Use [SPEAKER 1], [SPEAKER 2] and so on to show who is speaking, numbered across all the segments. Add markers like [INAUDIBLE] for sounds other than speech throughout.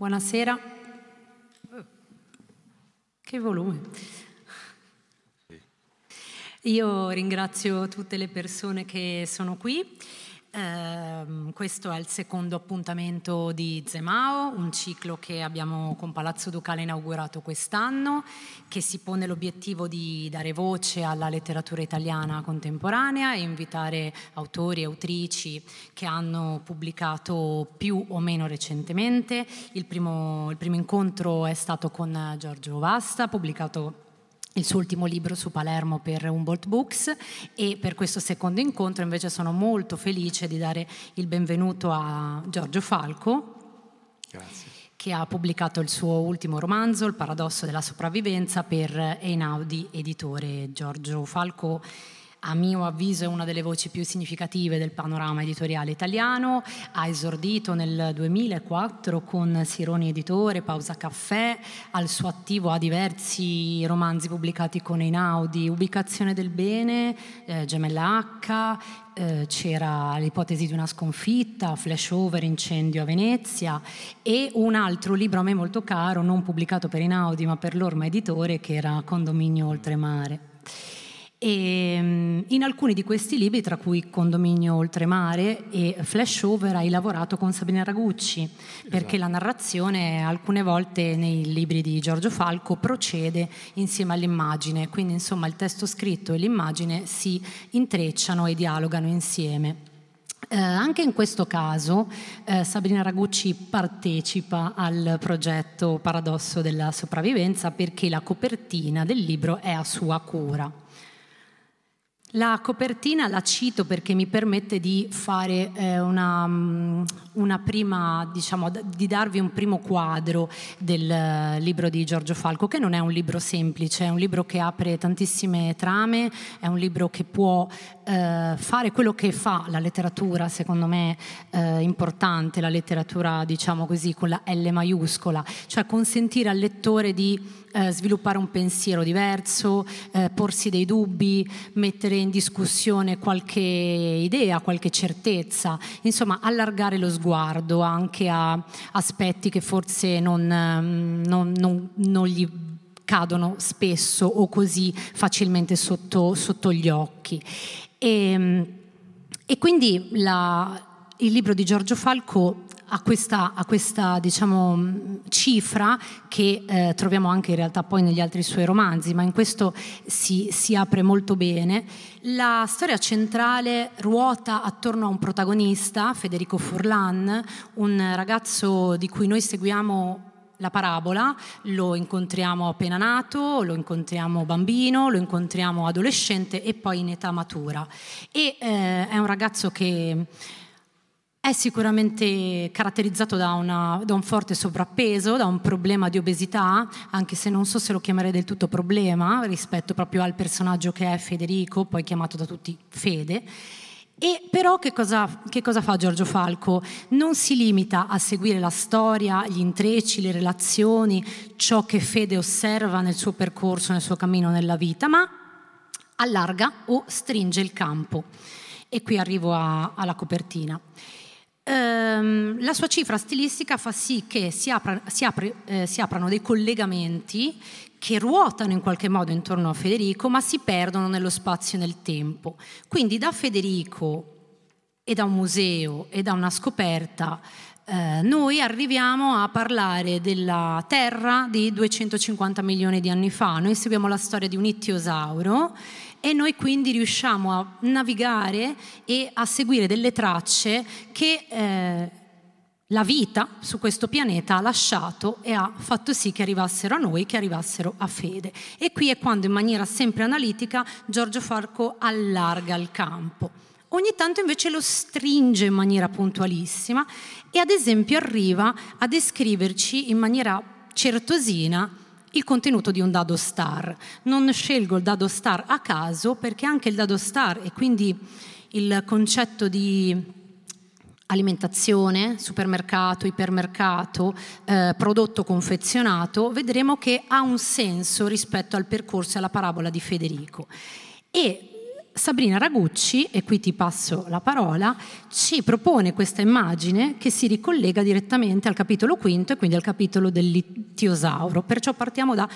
[SPEAKER 1] Buonasera. Che volume. Io ringrazio tutte le persone che sono qui. Eh, questo è il secondo appuntamento di Zemao, un ciclo che abbiamo con Palazzo Ducale inaugurato quest'anno, che si pone l'obiettivo di dare voce alla letteratura italiana contemporanea e invitare autori e autrici che hanno pubblicato più o meno recentemente. Il primo, il primo incontro è stato con Giorgio Vasta, pubblicato il suo ultimo libro su Palermo per Humboldt Books e per questo secondo incontro invece sono molto felice di dare il benvenuto a Giorgio Falco. Grazie. che ha pubblicato il suo ultimo romanzo, Il paradosso della sopravvivenza, per Einaudi Editore. Giorgio Falco a mio avviso è una delle voci più significative del panorama editoriale italiano, ha esordito nel 2004 con Sironi Editore, Pausa Caffè, al suo attivo ha diversi romanzi pubblicati con Einaudi, Ubicazione del bene, eh, Gemella H, eh, c'era l'ipotesi di una sconfitta, Flashover, Incendio a Venezia e un altro libro a me molto caro, non pubblicato per Einaudi ma per l'Orma Editore, che era Condominio Oltremare. E mm, in alcuni di questi libri, tra cui Condominio Oltremare e Flashover, hai lavorato con Sabina Ragucci, perché esatto. la narrazione alcune volte nei libri di Giorgio Falco procede insieme all'immagine, quindi insomma il testo scritto e l'immagine si intrecciano e dialogano insieme. Eh, anche in questo caso eh, Sabrina Ragucci partecipa al progetto Paradosso della sopravvivenza perché la copertina del libro è a sua cura. La copertina la cito perché mi permette di fare eh, una, mm, una, prima, diciamo, di darvi un primo quadro del eh, libro di Giorgio Falco, che non è un libro semplice, è un libro che apre tantissime trame, è un libro che può eh, fare quello che fa la letteratura, secondo me eh, importante, la letteratura, diciamo così, con la L maiuscola, cioè consentire al lettore di eh, sviluppare un pensiero diverso, eh, porsi dei dubbi, mettere in discussione qualche idea, qualche certezza, insomma allargare lo sguardo anche a aspetti che forse non, ehm, non, non, non gli cadono spesso o così facilmente sotto, sotto gli occhi. E, ehm, e quindi la, il libro di Giorgio Falco a questa, a questa diciamo, cifra che eh, troviamo anche in realtà poi negli altri suoi romanzi, ma in questo si, si apre molto bene. La storia centrale ruota attorno a un protagonista, Federico Furlan, un ragazzo di cui noi seguiamo la parabola, lo incontriamo appena nato, lo incontriamo bambino, lo incontriamo adolescente e poi in età matura. E eh, è un ragazzo che è sicuramente caratterizzato da, una, da, un forte sovrappeso, da un problema di obesità, anche se non so se lo chiamerei del tutto problema rispetto proprio al personaggio che è Federico, poi chiamato da tutti Fede. E però che cosa, che cosa, fa Giorgio Falco? Non si limita a seguire la storia, gli intrecci, le relazioni, ciò che Fede osserva nel suo percorso, nel suo cammino nella vita, ma allarga o stringe il campo. E qui arrivo a, alla copertina ehm, la sua cifra stilistica fa sì che si, apra, si, apre, eh, si aprano dei collegamenti che ruotano in qualche modo intorno a Federico, ma si perdono nello spazio e nel tempo. Quindi da Federico e da un museo e da una scoperta eh, noi arriviamo a parlare della Terra di 250 milioni di anni fa. Noi seguiamo la storia di un ittiosauro e noi quindi riusciamo a navigare e a seguire delle tracce che eh, la vita su questo pianeta ha lasciato e ha fatto sì che arrivassero a noi, che arrivassero a fede. E qui è quando in maniera sempre analitica Giorgio Farco allarga il campo. Ogni tanto invece lo stringe in maniera puntualissima e ad esempio arriva a descriverci in maniera certosina il contenuto di un dado star. Non scelgo il dado star a caso perché anche il dado star e quindi il concetto di alimentazione, supermercato, ipermercato, eh, prodotto confezionato, vedremo che ha un senso rispetto al percorso e alla parabola di Federico. E Sabrina Ragucci, e qui ti passo la parola, ci propone questa immagine che si ricollega direttamente al capitolo quinto e quindi al capitolo del littiosauro. Perciò partiamo da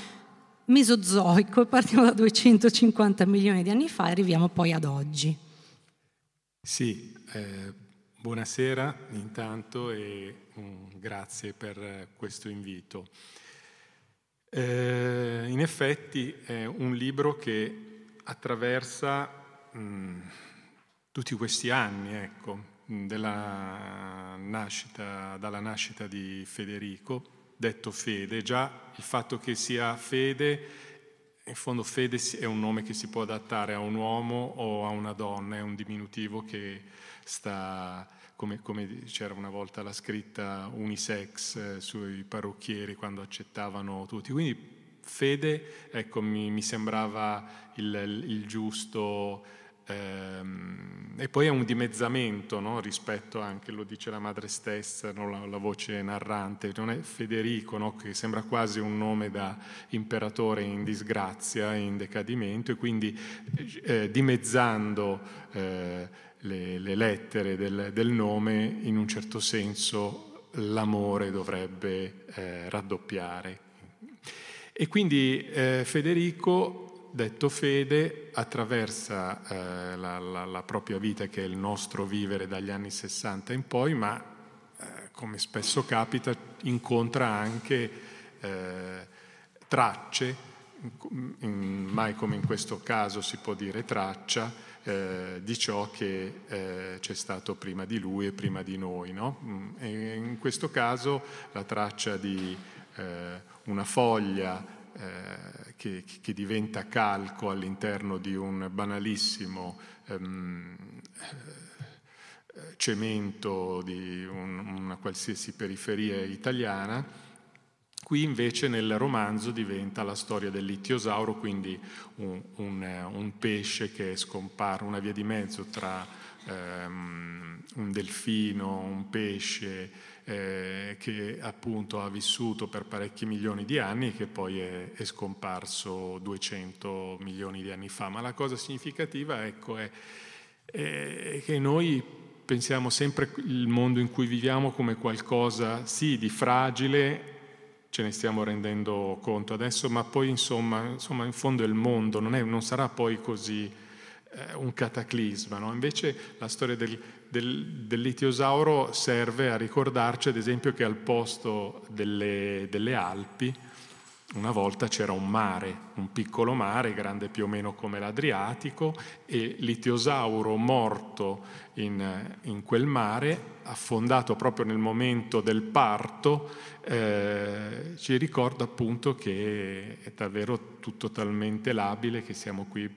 [SPEAKER 1] Mesozoico, [LAUGHS] partiamo da 250 milioni di anni fa e arriviamo poi ad oggi.
[SPEAKER 2] Sì, eh, buonasera intanto e um, grazie per questo invito. Eh, in effetti è un libro che attraversa mh, mm, tutti questi anni, ecco, nascita, dalla nascita di Federico, detto Fede. Già il fatto che sia Fede, in fondo Fede è un nome che si può adattare a un uomo o a una donna, è un diminutivo che sta come, come, c'era una volta la scritta unisex eh, sui parrucchieri quando accettavano tutti. Quindi fede, ecco, mi, mi sembrava il, il giusto... Ehm, e poi è un dimezzamento no? rispetto anche, lo dice la madre stessa, no? la, la, voce narrante, non è Federico, no? che sembra quasi un nome da imperatore in disgrazia, in decadimento, e quindi eh, dimezzando eh, le, le lettere del, del, nome, in un certo senso l'amore dovrebbe eh, raddoppiare. E quindi eh, Federico, detto Fede, attraversa eh, la, la, la, propria vita, che è il nostro vivere dagli anni 60 in poi, ma eh, come spesso capita, incontra anche eh, tracce, mai come in questo caso si può dire traccia, eh, di ciò che eh, c'è stato prima di lui e prima di noi. No? Mm, in questo caso la traccia di eh, una foglia eh, che, che, diventa calco all'interno di un banalissimo ehm, eh, cemento di un, una qualsiasi periferia italiana, Qui invece nel romanzo diventa la storia dell'ittiosauro, quindi un, un, un pesce che è scomparso, una via di mezzo tra um, un delfino, un pesce eh, che appunto ha vissuto per parecchi milioni di anni e che poi è, è, scomparso 200 milioni di anni fa. Ma la cosa significativa ecco, è, è che noi pensiamo sempre il mondo in cui viviamo come qualcosa sì di fragile ce ne stiamo rendendo conto adesso, ma poi insomma, insomma in fondo il mondo non, è, non sarà poi così eh, un cataclisma. No? Invece la storia del, del, dell'itiosauro serve a ricordarci ad esempio che al posto delle, delle Alpi una volta c'era un mare, un piccolo mare, grande più o meno come l'Adriatico, e l'itiosauro morto in, in quel mare affondato proprio nel momento del parto, eh, ci ricorda appunto che è davvero tutto talmente labile che siamo qui,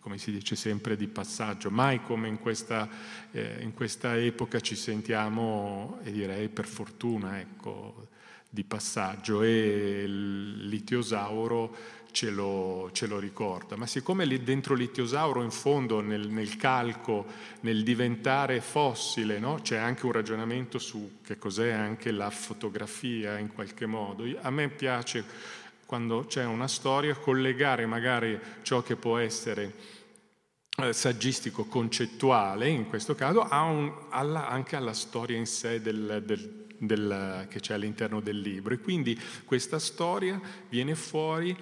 [SPEAKER 2] come si dice sempre, di passaggio. Mai come in questa, eh, in questa epoca ci sentiamo, e direi per fortuna, ecco, di passaggio e l'itiosauro ce lo, ce lo, ricorda. Ma siccome lì dentro l'itiosauro, in fondo, nel, nel calco, nel diventare fossile, no? c'è anche un ragionamento su che cos'è anche la fotografia in qualche modo. A me piace, quando c'è una storia, collegare magari ciò che può essere eh, saggistico concettuale, in questo caso, un, alla, anche alla storia in sé del, del del, che c'è all'interno del libro. E quindi questa storia viene fuori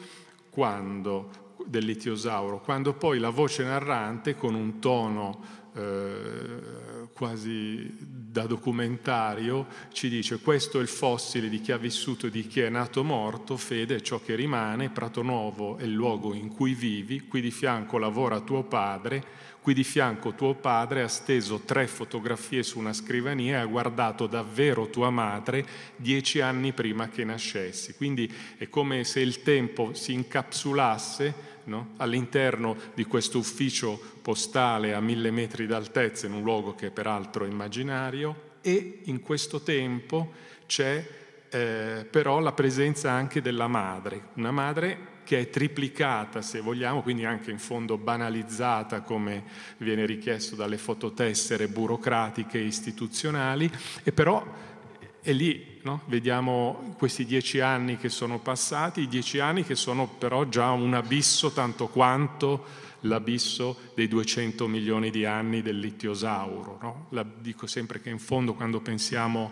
[SPEAKER 2] quando dell'itiosauro, quando poi la voce narrante con un tono eh, quasi da documentario ci dice questo è il fossile di chi ha vissuto e di chi è nato morto, fede è ciò che rimane, Prato Nuovo è il luogo in cui vivi, qui di fianco lavora tuo padre, Qui di fianco tuo padre ha steso tre fotografie su una scrivania e ha guardato davvero tua madre dieci anni prima che nascessi. Quindi è come se il tempo si incapsulasse no? all'interno di questo ufficio postale a mille metri d'altezza, in un luogo che è peraltro immaginario, e in questo tempo c'è eh, però la presenza anche della madre, una madre che è triplicata, se vogliamo, quindi anche in fondo banalizzata come viene richiesto dalle fototessere burocratiche e istituzionali, e però e lì no? vediamo questi dieci anni che sono passati, dieci anni che sono però già un abisso tanto quanto l'abisso dei 200 milioni di anni dell'Ittiosauro. No? La, dico sempre che in fondo quando pensiamo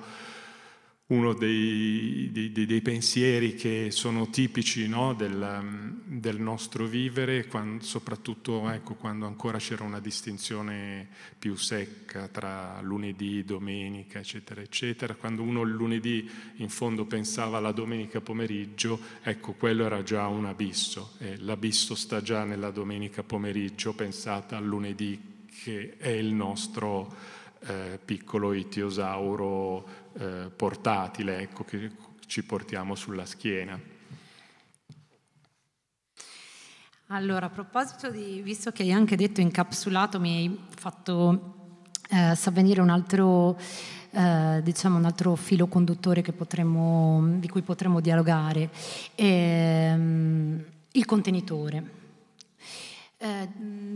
[SPEAKER 2] uno dei, dei, dei, pensieri che sono tipici no, del, del, nostro vivere, quando, soprattutto ecco, quando ancora c'era una distinzione più secca tra lunedì, domenica, eccetera, eccetera. Quando uno il lunedì in fondo pensava alla domenica pomeriggio, ecco, quello era già un abisso. E l'abisso sta già nella domenica pomeriggio, pensata al lunedì che è il nostro eh, piccolo itiosauro eh, portatile ecco, che ci portiamo sulla schiena.
[SPEAKER 1] Allora, a proposito di, visto che hai anche detto incapsulato, mi hai fatto eh, savvenire un altro, eh, diciamo un altro filo conduttore potremmo, di cui potremmo dialogare, ehm, il contenitore. Eh,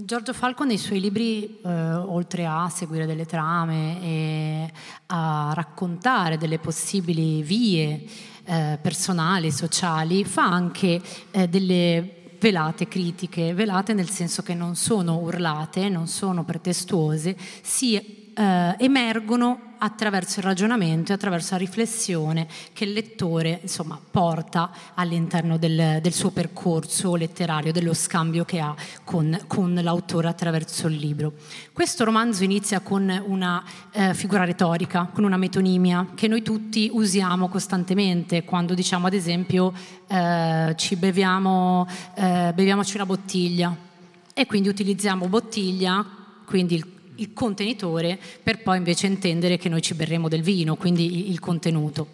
[SPEAKER 1] Giorgio Falco nei suoi libri, eh, oltre a seguire delle trame e a raccontare delle possibili vie eh, personali, sociali, fa anche eh, delle velate critiche, velate nel senso che non sono urlate, non sono pretestuose, si eh, emergono attraverso il ragionamento e attraverso la riflessione che il lettore insomma, porta all'interno del, del, suo percorso letterario, dello scambio che ha con, con, l'autore attraverso il libro. Questo romanzo inizia con una eh, figura retorica, con una metonimia che noi tutti usiamo costantemente quando diciamo ad esempio eh, ci beviamo, eh, beviamoci una bottiglia e quindi utilizziamo bottiglia, quindi il il contenitore per poi invece intendere che noi ci berremo del vino, quindi il contenuto.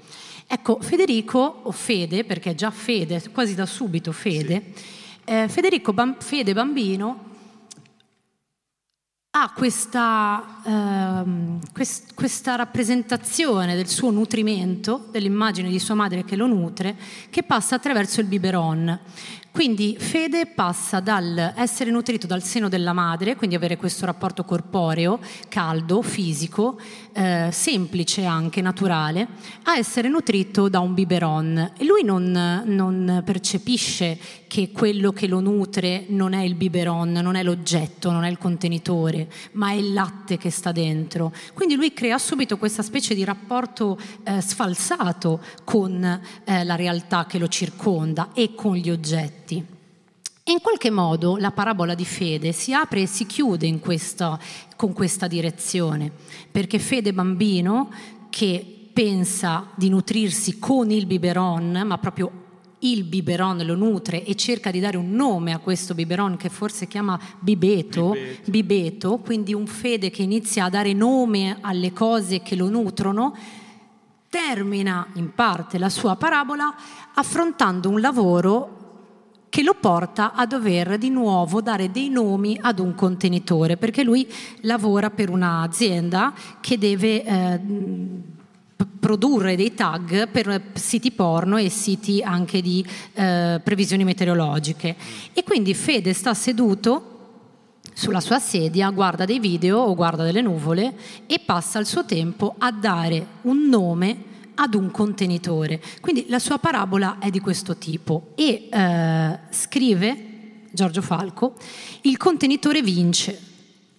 [SPEAKER 1] Ecco, Federico, o Fede, perché è già Fede, quasi da subito Fede, sì. eh, Federico Bam- Fede Bambino ha questa, ehm, quest- questa, rappresentazione del suo nutrimento, dell'immagine di sua madre che lo nutre, che passa attraverso il biberon. Quindi fede passa dal essere nutrito dal seno della madre, quindi avere questo rapporto corporeo, caldo, fisico, eh, semplice anche, naturale, a essere nutrito da un biberon. E lui non, non percepisce che quello che lo nutre non è il biberon, non è l'oggetto, non è il contenitore, ma è il latte che sta dentro. Quindi lui crea subito questa specie di rapporto eh, sfalsato con eh, la realtà che lo circonda e con gli oggetti. E in qualche modo la parabola di fede si apre e si chiude questa, con questa direzione, perché fede bambino che pensa di nutrirsi con il biberon, ma proprio il biberon lo nutre e cerca di dare un nome a questo biberon che forse chiama bibeto, bibeto, bibeto, quindi un fede che inizia a dare nome alle cose che lo nutrono, termina in parte la sua parabola affrontando un lavoro che lo porta a dover di nuovo dare dei nomi ad un contenitore, perché lui lavora per un'azienda che deve eh, produrre dei tag per siti porno e siti anche di eh, previsioni meteorologiche. E quindi Fede sta seduto sulla sua sedia, guarda dei video o guarda delle nuvole e passa il suo tempo a dare un nome ad un contenitore. Quindi la sua parabola è di questo tipo e eh, scrive Giorgio Falco, il contenitore vince.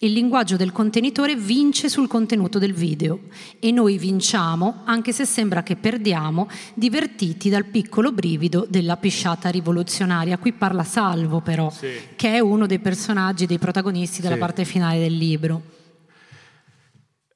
[SPEAKER 1] Il linguaggio del contenitore vince sul contenuto del video e noi vinciamo, anche se sembra che perdiamo, divertiti dal piccolo brivido della pisciata rivoluzionaria. Qui parla Salvo però, sì. che è uno dei personaggi, dei protagonisti della sì. parte finale del libro.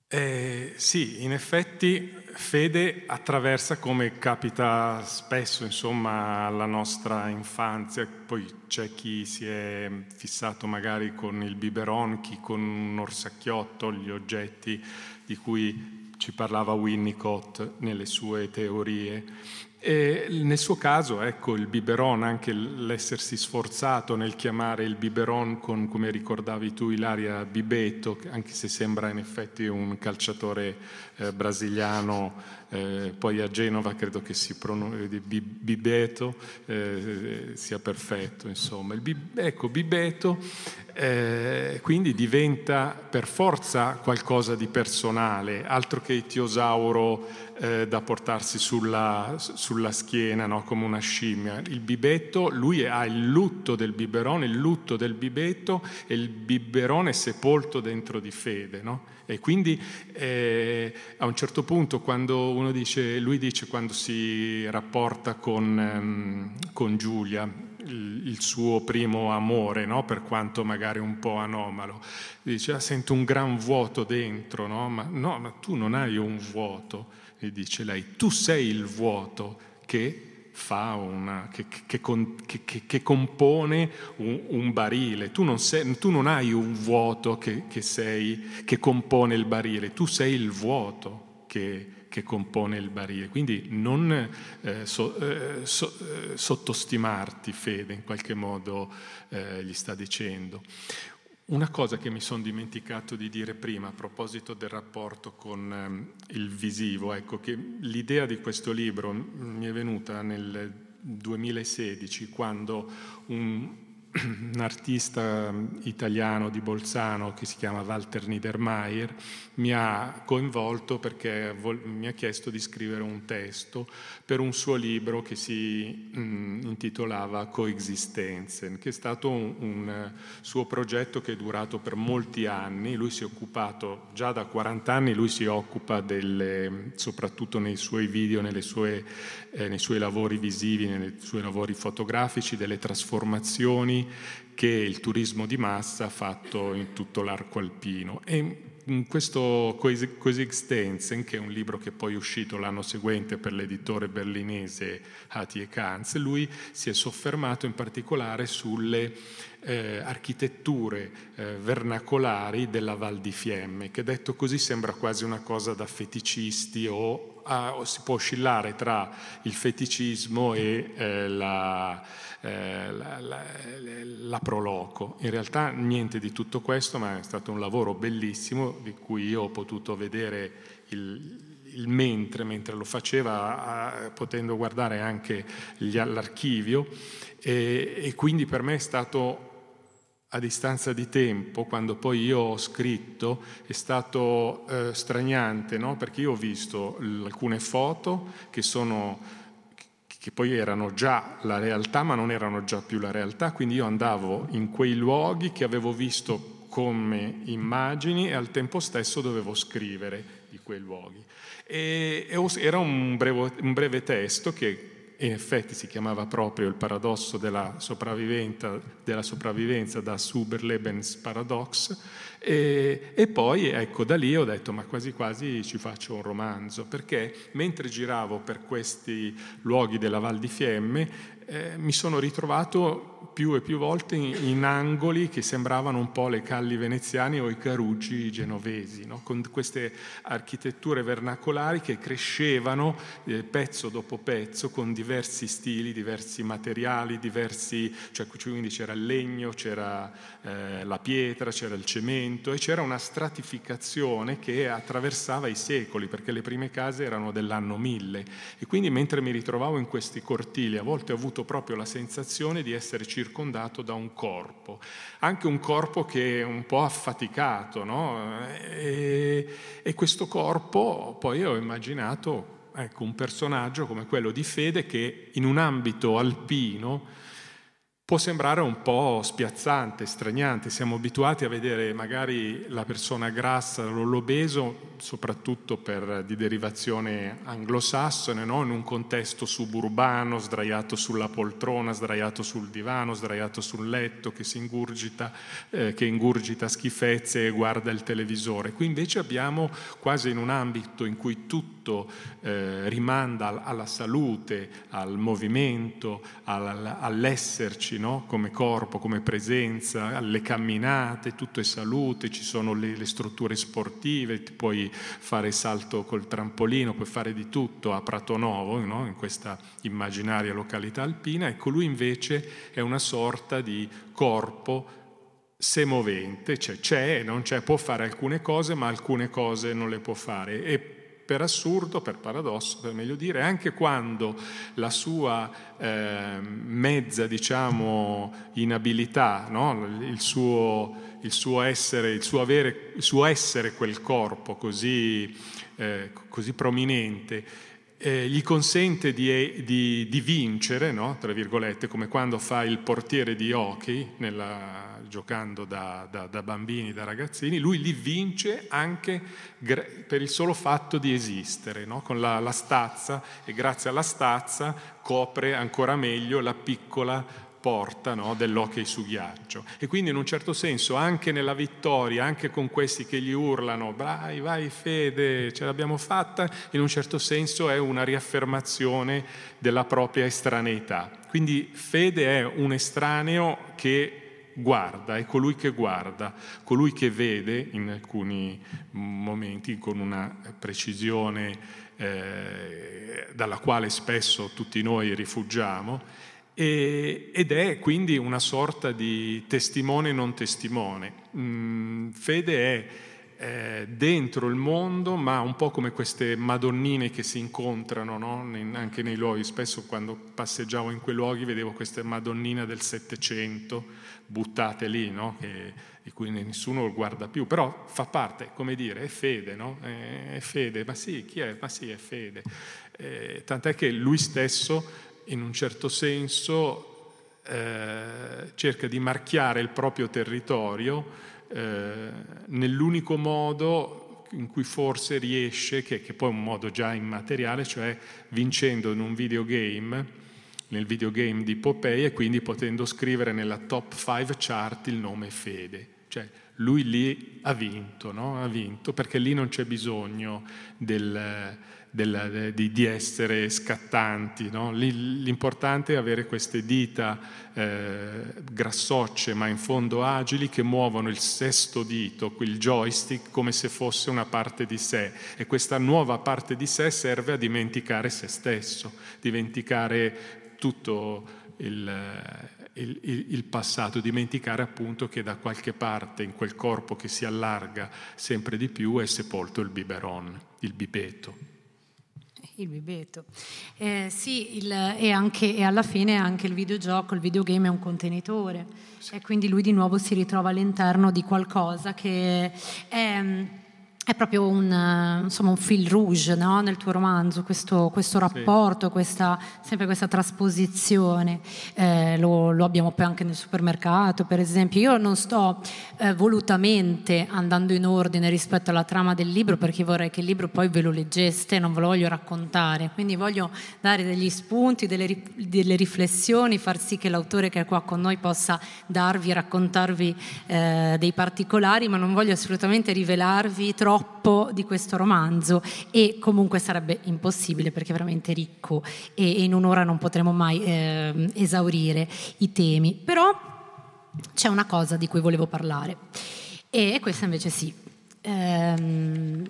[SPEAKER 2] Eh, sì, in effetti fede attraversa come capita spesso insomma alla nostra infanzia, poi c'è chi si è fissato magari con il biberon, chi con un orsacchiotto, gli oggetti di cui ci parlava Winnicott nelle sue teorie E nel suo caso, ecco, il biberon, anche l'essersi sforzato nel chiamare il biberon con, come ricordavi tu, Ilaria, Bibeto, anche se sembra in effetti un calciatore eh, brasiliano, eh, poi a Genova credo che si pronunci Bibeto, eh, sia perfetto, insomma. Il, ecco, Bibeto eh, quindi diventa per forza qualcosa di personale, altro che il tiosauro eh, da portarsi sulla, sulla schiena no? come una scimmia. Il bibetto, lui ha il lutto del biberone, il lutto del bibetto e il biberone è sepolto dentro di fede. No? E quindi eh, a un certo punto quando uno dice, lui dice quando si rapporta con, um, con Giulia, il, suo primo amore, no? per quanto magari un po' anomalo. Dice, ah, sento un gran vuoto dentro, no? Ma, no, ma tu non hai un vuoto, e dice lei, tu sei il vuoto che una, che, che, che, che compone un, un barile. Tu non, sei, tu non, hai un vuoto che, sei, che compone il barile, tu sei il vuoto che, che compone il barile. Quindi non eh, so, eh, so, eh, sottostimarti, Fede, in qualche modo eh, gli sta dicendo. Una cosa che mi sono dimenticato di dire prima a proposito del rapporto con ehm, il visivo, ecco che l'idea di questo libro mi è venuta nel 2016 quando un, un artista italiano di Bolzano che si chiama Walter Niedermayer mi ha coinvolto perché mi ha chiesto di scrivere un testo per un suo libro che si mm, intitolava Coexistenzen, che è stato un, un, suo progetto che è durato per molti anni. Lui si è occupato, già da 40 anni, lui si occupa delle, soprattutto nei suoi video, sue, eh, nei suoi lavori visivi, nei suoi lavori fotografici, delle trasformazioni che il turismo di massa ha fatto in tutto l'arco alpino. E in questo Coexistenzen, che è un libro che poi è uscito l'anno seguente per l'editore berlinese Hati e Kanz, lui si è soffermato in particolare sulle eh, architetture eh, vernacolari della Val di Fiemme, che detto così sembra quasi una cosa da feticisti o, o si può oscillare tra il feticismo e eh, la, eh, la, la, la, proloco. In realtà niente di tutto questo, ma è stato un lavoro bellissimo di cui io ho potuto vedere il, il mentre, mentre lo faceva, potendo guardare anche gli, l'archivio e, e quindi per me è stato a distanza di tempo, quando poi io ho scritto, è stato eh, straniante, no? perché io ho visto alcune foto che sono che poi erano già la realtà, ma non erano già più la realtà, quindi io andavo in quei luoghi che avevo visto come immagini e al tempo stesso dovevo scrivere di quei luoghi. E, era un breve, un breve testo che in effetti si chiamava proprio il paradosso della sopravvivenza, della sopravvivenza da Superlebens Paradox e, e, poi ecco da lì ho detto ma quasi quasi ci faccio un romanzo perché mentre giravo per questi luoghi della Val di Fiemme eh, mi sono ritrovato più e più volte in, angoli che sembravano un po' le calli veneziane o i caruggi genovesi, no? con queste architetture vernacolari che crescevano eh, pezzo dopo pezzo con diversi stili, diversi materiali, diversi, cioè quindi c'era il legno, c'era eh, la pietra, c'era il cemento e c'era una stratificazione che attraversava i secoli perché le prime case erano dell'anno 1000 e quindi mentre mi ritrovavo in questi cortili a volte ho avuto proprio la sensazione di essere circondato da un corpo, anche un corpo che è un po' affaticato, no? e, e questo corpo poi ho immaginato ecco, un personaggio come quello di Fede che in un ambito alpino Può sembrare un po' spiazzante, straniante, siamo abituati a vedere magari la persona grassa, l'obeso, soprattutto per, di derivazione anglosassone, no? in un contesto suburbano, sdraiato sulla poltrona, sdraiato sul divano, sdraiato sul letto, che ingurgita, eh, che ingurgita schifezze e guarda il televisore. Qui invece abbiamo quasi in un ambito in cui tutto eh, rimanda alla salute, al movimento, all'esserci fisici, no? come corpo, come presenza, alle camminate, tutto è salute, ci sono le, le strutture sportive, ti puoi fare salto col trampolino, puoi fare di tutto a Prato Novo, no? in questa immaginaria località alpina, ecco lui invece è una sorta di corpo semovente, cioè c'è, non c'è, può fare alcune cose, ma alcune cose non le può fare. E per assurdo, per paradosso, per meglio dire, anche quando la sua eh, mezza, diciamo, inabilità, no? il, suo, il, suo, essere, il, suo avere, il suo essere quel corpo così, eh, così prominente, eh, gli consente di, di, di vincere, no? tra virgolette, come quando fa il portiere di hockey nella, giocando da, da, da, bambini, da ragazzini, lui li vince anche per il solo fatto di esistere, no? con la, la stazza e grazie alla stazza copre ancora meglio la piccola porta no, dell'hockey su ghiaccio. E quindi in un certo senso anche nella vittoria, anche con questi che gli urlano, vai, vai Fede, ce l'abbiamo fatta, in un certo senso è una riaffermazione della propria estraneità. Quindi Fede è un estraneo che guarda, è colui che guarda, colui che vede in alcuni momenti con una precisione eh, dalla quale spesso tutti noi rifugiamo, e, ed è quindi una sorta di testimone non testimone. Mm, fede è eh, dentro il mondo, ma un po' come queste madonnine che si incontrano no? anche nei luoghi. Spesso quando passeggiavo in quei luoghi vedevo queste madonnine del Settecento buttate lì, no? che, di cui nessuno guarda più, però fa parte, come dire, è fede, no? è, fede, ma sì, chi è? Ma sì, è fede. Eh, tant'è che lui stesso, in un certo senso, eh, cerca di marchiare il proprio territorio eh, nell'unico modo in cui forse riesce, che, che poi è un modo già immateriale, cioè vincendo in un videogame nel videogame di Popeye e quindi potendo scrivere nella top 5 chart il nome Fede. Cioè lui lì ha vinto, no? ha vinto perché lì non c'è bisogno del, del, di, di, essere scattanti. No? Lì, l'importante è avere queste dita eh, grassocce ma in fondo agili che muovono il sesto dito, il joystick, come se fosse una parte di sé. E questa nuova parte di sé serve a dimenticare se stesso, dimenticare tutto il, il, il, passato, dimenticare appunto che da qualche parte in quel corpo che si allarga sempre di più è sepolto il biberon, il bibeto.
[SPEAKER 1] Il bibeto. Eh, sì, il, e, anche, e, alla fine anche il videogioco, il videogame è un contenitore sì. e quindi lui di nuovo si ritrova all'interno di qualcosa che è è proprio un, eh, insomma, un fil rouge no? nel tuo romanzo, questo, questo rapporto, sì. questa, sempre questa trasposizione. Eh, lo, lo, abbiamo poi anche nel supermercato, per esempio. Io non sto eh, volutamente andando in ordine rispetto alla trama del libro perché vorrei che il libro poi ve lo leggeste, non ve lo voglio raccontare. Quindi voglio dare degli spunti, delle, delle riflessioni, far sì che l'autore che è qua con noi possa darvi, raccontarvi eh, dei particolari, ma non voglio assolutamente rivelarvi troppo troppo di questo romanzo e comunque sarebbe impossibile perché è veramente ricco e in un'ora non potremo mai eh, esaurire i temi. Però c'è una cosa di cui volevo parlare e questa invece sì. Ehm,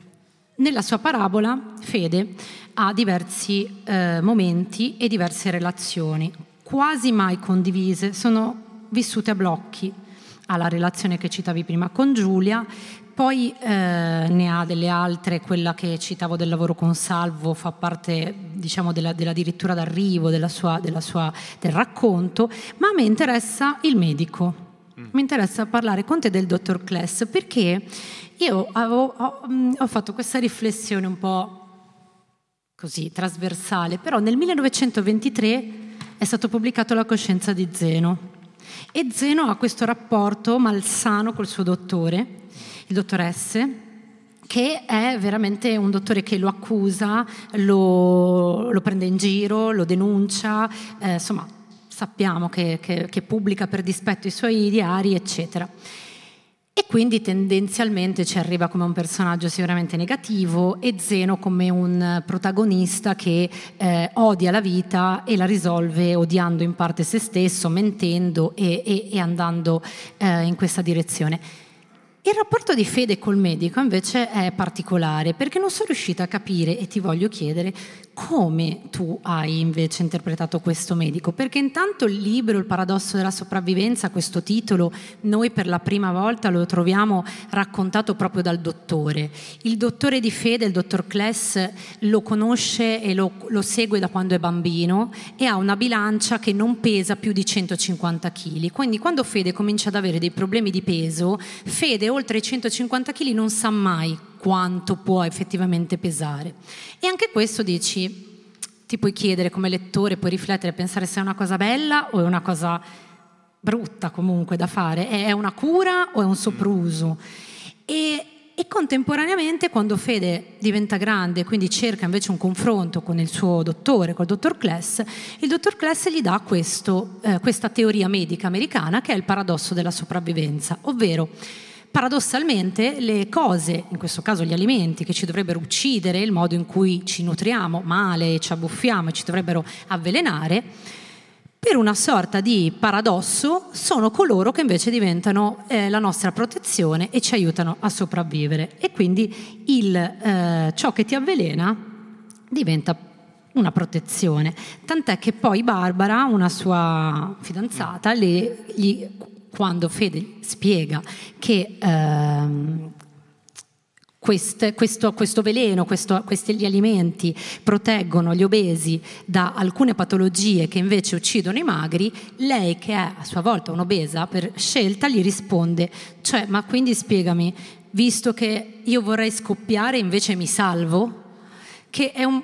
[SPEAKER 1] nella sua parabola Fede ha diversi eh, momenti e diverse relazioni, quasi mai condivise, sono vissute a blocchi. Ha la relazione che citavi prima con Giulia, poi eh, ne ha delle altre, quella che citavo del lavoro con Salvo fa parte diciamo, della, della dirittura d'arrivo, della sua, della sua, del racconto, ma a me interessa il medico, mm. mi interessa parlare con te del dottor Kless perché io avevo, ho, mm, ho fatto questa riflessione un po' così trasversale, però nel 1923 è stato pubblicato La coscienza di Zeno e Zeno ha questo rapporto malsano col suo dottore il dottor S, che è veramente un dottore che lo accusa, lo, lo prende in giro, lo denuncia, eh, insomma sappiamo che, che, che, pubblica per dispetto i suoi diari, eccetera. e quindi tendenzialmente ci arriva come un personaggio sicuramente negativo e Zeno come un protagonista che eh, odia la vita e la risolve odiando in parte se stesso, mentendo e, e, e andando eh, in questa direzione. Il rapporto di fede col medico invece è particolare perché non sono riuscita a capire e ti voglio chiedere come tu hai invece interpretato questo medico? Perché intanto il libro Il paradosso della sopravvivenza, questo titolo, noi per la prima volta lo troviamo raccontato proprio dal dottore. Il dottore di fede, il dottor Kless, lo conosce e lo, lo segue da quando è bambino e ha una bilancia che non pesa più di 150 kg. Quindi quando Fede comincia ad avere dei problemi di peso, Fede oltre i 150 kg non sa mai quanto può effettivamente pesare. E anche questo dici, ti puoi chiedere come lettore, puoi riflettere e pensare se è una cosa bella o è una cosa brutta comunque da fare, è una cura o è un sopruso. E, e contemporaneamente quando Fede diventa grande, quindi cerca invece un confronto con il suo dottore, col dottor Kless, il dottor Kless gli dà questo, eh, questa teoria medica americana che è il paradosso della sopravvivenza, ovvero paradossalmente le cose, in questo caso gli alimenti che ci dovrebbero uccidere, il modo in cui ci nutriamo male, ci abbuffiamo e ci dovrebbero avvelenare, per una sorta di paradosso sono coloro che invece diventano eh, la nostra protezione e ci aiutano a sopravvivere. E quindi il, eh, ciò che ti avvelena diventa una protezione. Tant'è che poi Barbara, una sua fidanzata, le, gli quando Fede spiega che ehm, queste, questo, questo, veleno, questo, questi gli alimenti proteggono gli obesi da alcune patologie che invece uccidono i magri, lei che è a sua volta un'obesa per scelta gli risponde, cioè ma quindi spiegami, visto che io vorrei scoppiare invece mi salvo, che è un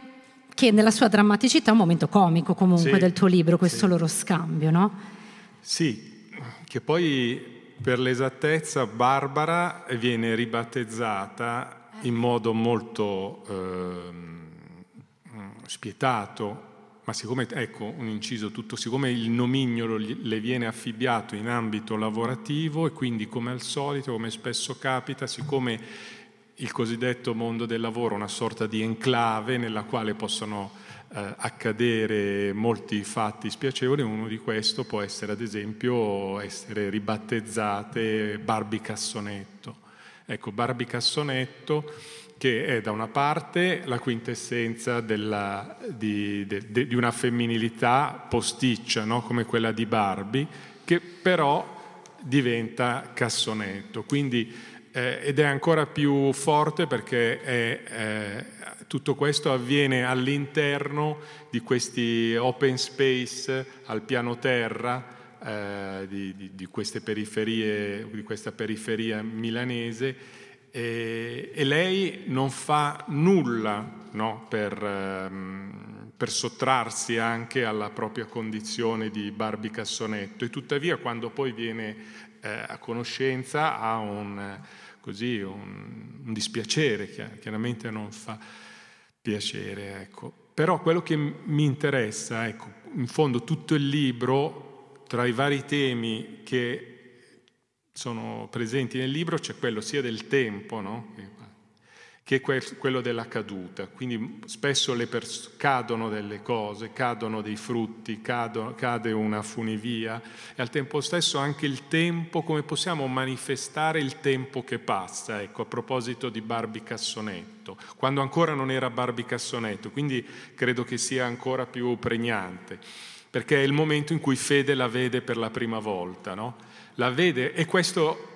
[SPEAKER 1] che nella sua drammaticità è un momento comico comunque sì, del tuo libro, questo sì. loro scambio, no?
[SPEAKER 2] Sì, che poi per l'esattezza Barbara viene ribattezzata in modo molto eh, spietato, ma siccome, ecco un inciso tutto, siccome il nomignolo le viene affibbiato in ambito lavorativo e quindi come al solito, come spesso capita, siccome il cosiddetto mondo del lavoro una sorta di enclave nella quale possono eh, accadere molti fatti spiacevoli, uno di questo può essere ad esempio essere ribattezzate Barbie Cassonetto. Ecco, Barbie Cassonetto che è da una parte la quintessenza della, di, de, de, di, una femminilità posticcia, no? come quella di Barbie, che però diventa cassonetto. Quindi, eh, ed è ancora più forte perché è, eh, tutto questo avviene all'interno di questi open space al piano terra eh, di, di, di, queste periferie, di questa periferia milanese. E, e lei non fa nulla no, per, ehm, per, sottrarsi anche alla propria condizione di Barbie Cassonetto. E tuttavia quando poi viene eh, a conoscenza ha un, così, un, un dispiacere, chiaramente non fa piacere. Ecco. Però quello che mi interessa, ecco, in fondo tutto il libro, tra i vari temi che sono presenti nel libro, c'è quello sia del tempo, no? Che è quello della caduta. Quindi spesso pers- cadono delle cose, cadono dei frutti, cadono, cade una funivia e al tempo stesso anche il tempo, come possiamo manifestare il tempo che passa. Ecco, a proposito di Barbie Cassonetto, quando ancora non era Barbie Cassonetto, quindi credo che sia ancora più pregnante, perché è il momento in cui Fede la vede per la prima volta, no? La vede e questo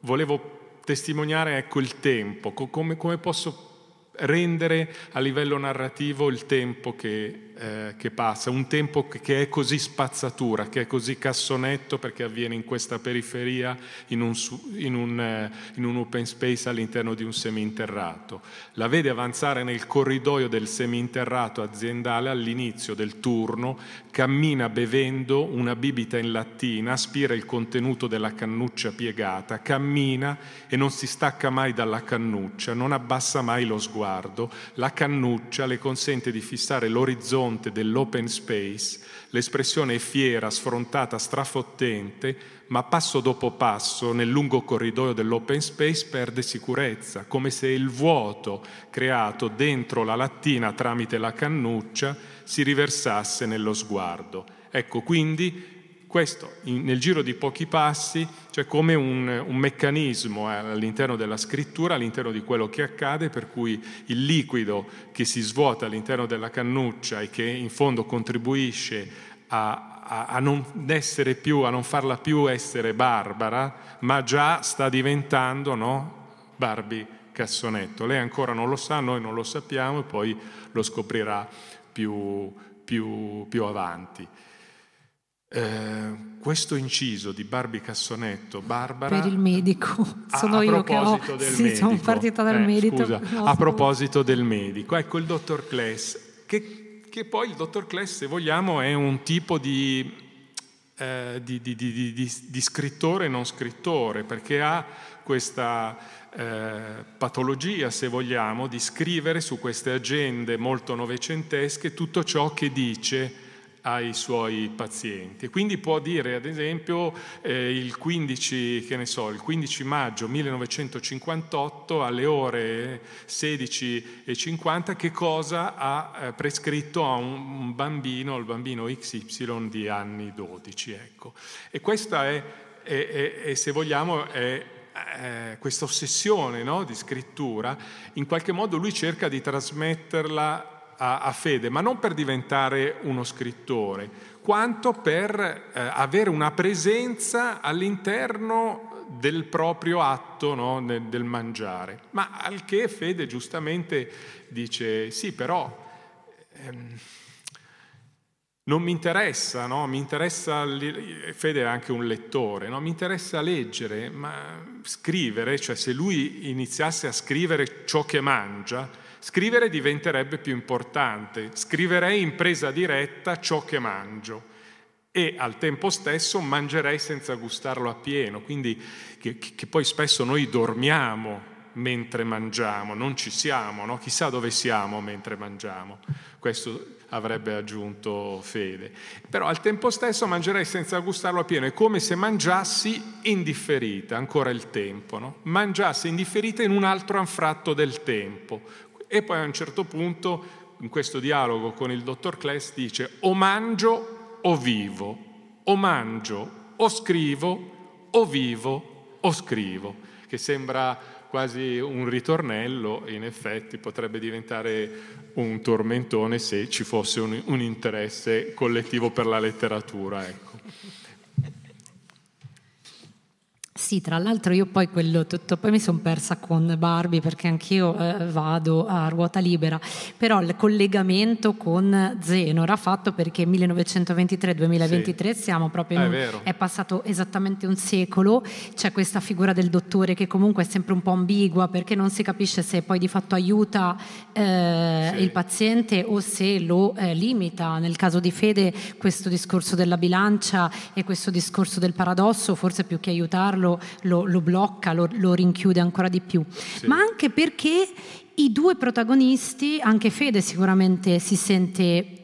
[SPEAKER 2] volevo testimoniare ecco, il tempo, come, come posso rendere a livello narrativo il tempo che, eh, che, passa, un tempo che è così spazzatura, che è così cassonetto perché avviene in questa periferia, in un, in un, eh, in un open space all'interno di un seminterrato. La vede avanzare nel corridoio del seminterrato aziendale all'inizio del turno, cammina bevendo una bibita in lattina, aspira il contenuto della cannuccia piegata, cammina e non si stacca mai dalla cannuccia, non abbassa mai lo sguardo sguardo, la cannuccia le consente di fissare l'orizzonte fronte dell'open space, l'espressione è fiera, sfrontata, strafottente, ma passo dopo passo nel lungo corridoio dell'open space perde sicurezza, come se il vuoto creato dentro la lattina tramite la cannuccia si riversasse nello sguardo. Ecco, quindi questo in, nel giro di pochi passi, cioè come un, un meccanismo eh, all'interno della scrittura, all'interno di quello che accade, per cui il liquido che si svuota all'interno della cannuccia e che in fondo contribuisce a, a, a non essere più, a non farla più essere Barbara, ma già sta diventando no? Barbie Cassonetto. Lei ancora non lo sa, noi non lo sappiamo e poi lo scoprirà più, più, più avanti. Eh, questo inciso di Barbie Cassonetto, Barbara...
[SPEAKER 1] Per il medico, sono a, io che ho... Sì, medico, sono partita dal eh, medico.
[SPEAKER 2] Scusa, no, a proposito del medico, ecco il dottor Kless, che, che, poi il dottor Kless, se vogliamo, è un tipo di, eh, di, di, di scrittore non scrittore, perché ha questa eh, patologia, se vogliamo, di scrivere su queste agende molto novecentesche tutto ciò che dice ai suoi pazienti. Quindi può dire, ad esempio, eh, il, 15, so, il 15 maggio 1958 alle ore 16.50 che cosa ha eh, prescritto a un, bambino, il bambino XY di anni 12. Ecco. E questa è, è, è, è se vogliamo, è eh, questa ossessione no, di scrittura, in qualche modo lui cerca di trasmetterla a, a fede, ma non per diventare uno scrittore, quanto per eh, avere una presenza all'interno del proprio atto no, del mangiare. Ma al che Fede giustamente dice sì, però ehm, non mi interessa, no? mi interessa, Fede è anche un lettore, no? mi interessa leggere, ma scrivere, cioè se lui iniziasse a scrivere ciò che mangia, Scrivere diventerebbe più importante, scriverei in presa diretta ciò che mangio e al tempo stesso mangerei senza gustarlo appieno, quindi che, che poi spesso noi dormiamo mentre mangiamo, non ci siamo, no? chissà dove siamo mentre mangiamo, questo avrebbe aggiunto Fede. Però al tempo stesso mangerei senza gustarlo appieno, è come se mangiassi indifferita, ancora il tempo, no? mangiassi indifferita in un altro anfratto del tempo, e poi a un certo punto, in questo dialogo con il dottor Kless, dice o mangio o vivo, o mangio o scrivo, o vivo o scrivo, che sembra quasi un ritornello, in effetti potrebbe diventare un tormentone se ci fosse un, un interesse collettivo per la letteratura. Ecco.
[SPEAKER 1] Sì, tra l'altro io poi quello tutto, poi mi sono persa con Barbie perché anch'io eh, vado a ruota libera, però il collegamento con Zeno era fatto perché 1923-2023 sì. siamo proprio
[SPEAKER 2] un,
[SPEAKER 1] è, è, passato esattamente un secolo, c'è questa figura del dottore che comunque è sempre un po' ambigua perché non si capisce se poi di fatto aiuta eh, sì. il paziente o se lo eh, limita. Nel caso di Fede questo discorso della bilancia e questo discorso del paradosso forse più che aiutarlo lo, lo blocca, lo, lo, rinchiude ancora di più, sì. ma anche perché i due protagonisti, anche Fede sicuramente si sente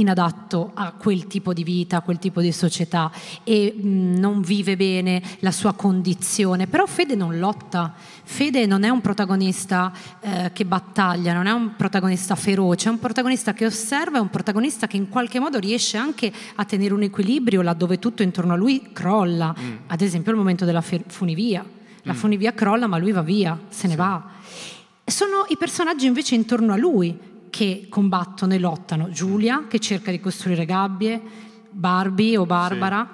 [SPEAKER 1] inadatto a quel tipo di vita, a quel tipo di società e mh, non vive bene la sua condizione, però Fede non lotta, Fede non è un protagonista eh, che battaglia, non è un protagonista feroce, è un protagonista che osserva, è un protagonista che in qualche modo riesce anche a tenere un equilibrio laddove tutto intorno a lui crolla, mm. ad esempio al momento della funivia, la mm. funivia crolla ma lui va via, se ne sì. va. Sono i personaggi invece intorno a lui che combattono e lottano. Giulia che cerca di costruire gabbie, Barbie o Barbara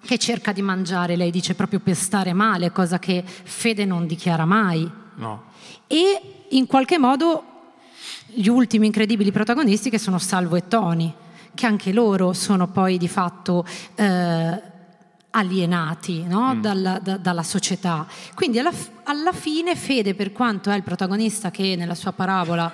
[SPEAKER 1] sì. che cerca di mangiare, lei dice proprio per stare male, cosa che Fede non dichiara mai.
[SPEAKER 2] No.
[SPEAKER 1] E in qualche modo gli ultimi incredibili protagonisti che sono Salvo e Tony, che anche loro sono poi di fatto eh, alienati no? mm. dalla, da, dalla, società. Quindi alla, alla, fine Fede, per quanto è il protagonista che nella sua parabola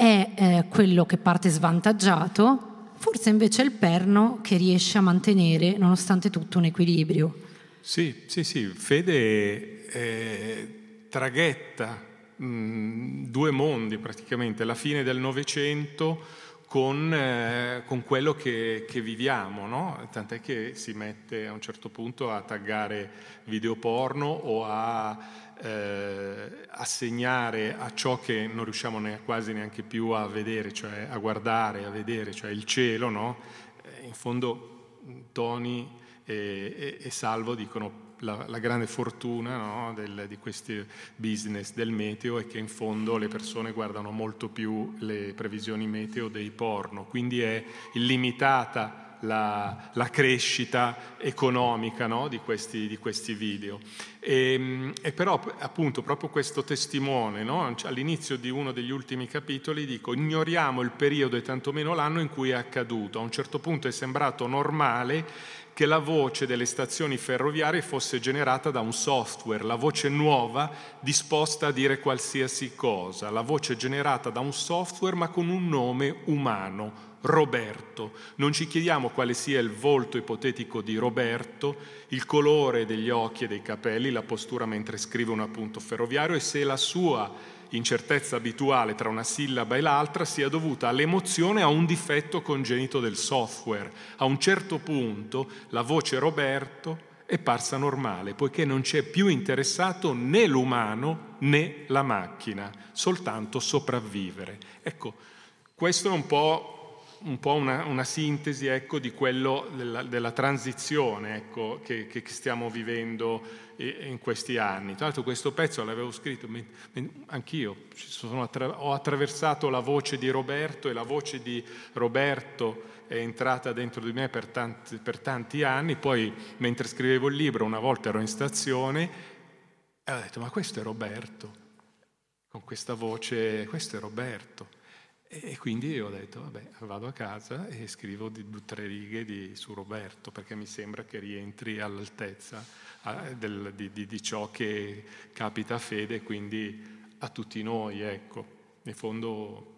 [SPEAKER 1] è eh, quello che parte svantaggiato, forse invece è il perno che riesce a mantenere, nonostante tutto, un equilibrio.
[SPEAKER 2] Sì, sì, sì, Fede eh, traghetta mh, due mondi praticamente, la fine del Novecento con, eh, con quello che, che viviamo, no? tant'è che si mette a un certo punto a taggare video porno o a eh, assegnare a ciò che non riusciamo ne, quasi neanche più a vedere, cioè a guardare, a vedere, cioè il cielo, no? Eh, in fondo Tony e, e, e Salvo dicono la, la grande fortuna no, del, di questi business del meteo è che in fondo le persone guardano molto più le previsioni meteo dei porno, quindi è illimitata la, la crescita economica no, di, questi, di, questi, video. E, e, però appunto proprio questo testimone, no, all'inizio di uno degli ultimi capitoli dico ignoriamo il periodo e tantomeno l'anno in cui è accaduto, a un certo punto è sembrato normale che la voce delle stazioni ferroviarie fosse generata da un software, la voce nuova disposta a dire qualsiasi cosa, la voce generata da un software ma con un nome umano, Roberto. Non ci chiediamo quale sia il volto ipotetico di Roberto, il colore degli occhi e dei capelli, la postura mentre scrive un appunto ferroviario e se la sua incertezza abituale tra una sillaba e l'altra sia dovuta all'emozione a un difetto congenito del software. A un certo punto la voce Roberto è parsa normale, poiché non c'è più interessato né l'umano né la macchina, soltanto sopravvivere. Ecco, questo è un po' un po' una, una sintesi ecco, di quello della, della transizione ecco, che, che, stiamo vivendo in questi anni. Tra l'altro questo pezzo l'avevo scritto, anch'io ho attraversato la voce di Roberto e la voce di Roberto è entrata dentro di me per tanti, per tanti anni, poi mentre scrivevo il libro una volta ero in stazione e ho detto ma questo è Roberto, con questa voce, questo è Roberto. E quindi ho detto, vabbè, vado a casa e scrivo di due tre righe di, su Roberto, perché mi sembra che rientri all'altezza a, del, di, di, di, ciò che capita a Fede, quindi a tutti noi, ecco. In fondo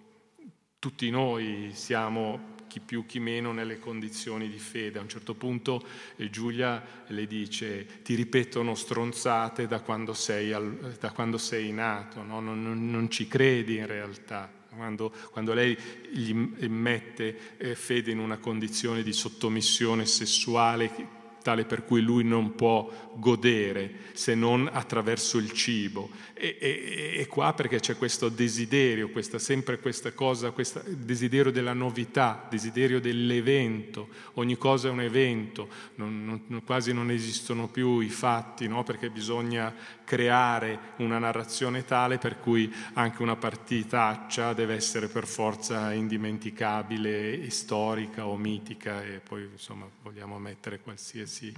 [SPEAKER 2] tutti noi siamo, chi più chi meno, nelle condizioni di fede. A un certo punto eh, Giulia le dice, ti ripetono stronzate da quando sei, al, da quando sei nato, no? non, non, non ci credi in realtà quando, quando lei gli mette eh, fede in una condizione di sottomissione sessuale tale per cui lui non può godere se non attraverso il cibo. E, e, e qua perché c'è questo desiderio, questa, sempre questa cosa, questo desiderio della novità, desiderio dell'evento, ogni cosa è un evento, non, non, quasi non esistono più i fatti, no? perché bisogna creare una narrazione tale per cui anche una partitaccia deve essere per forza indimenticabile, storica o mitica e poi insomma vogliamo mettere qualsiasi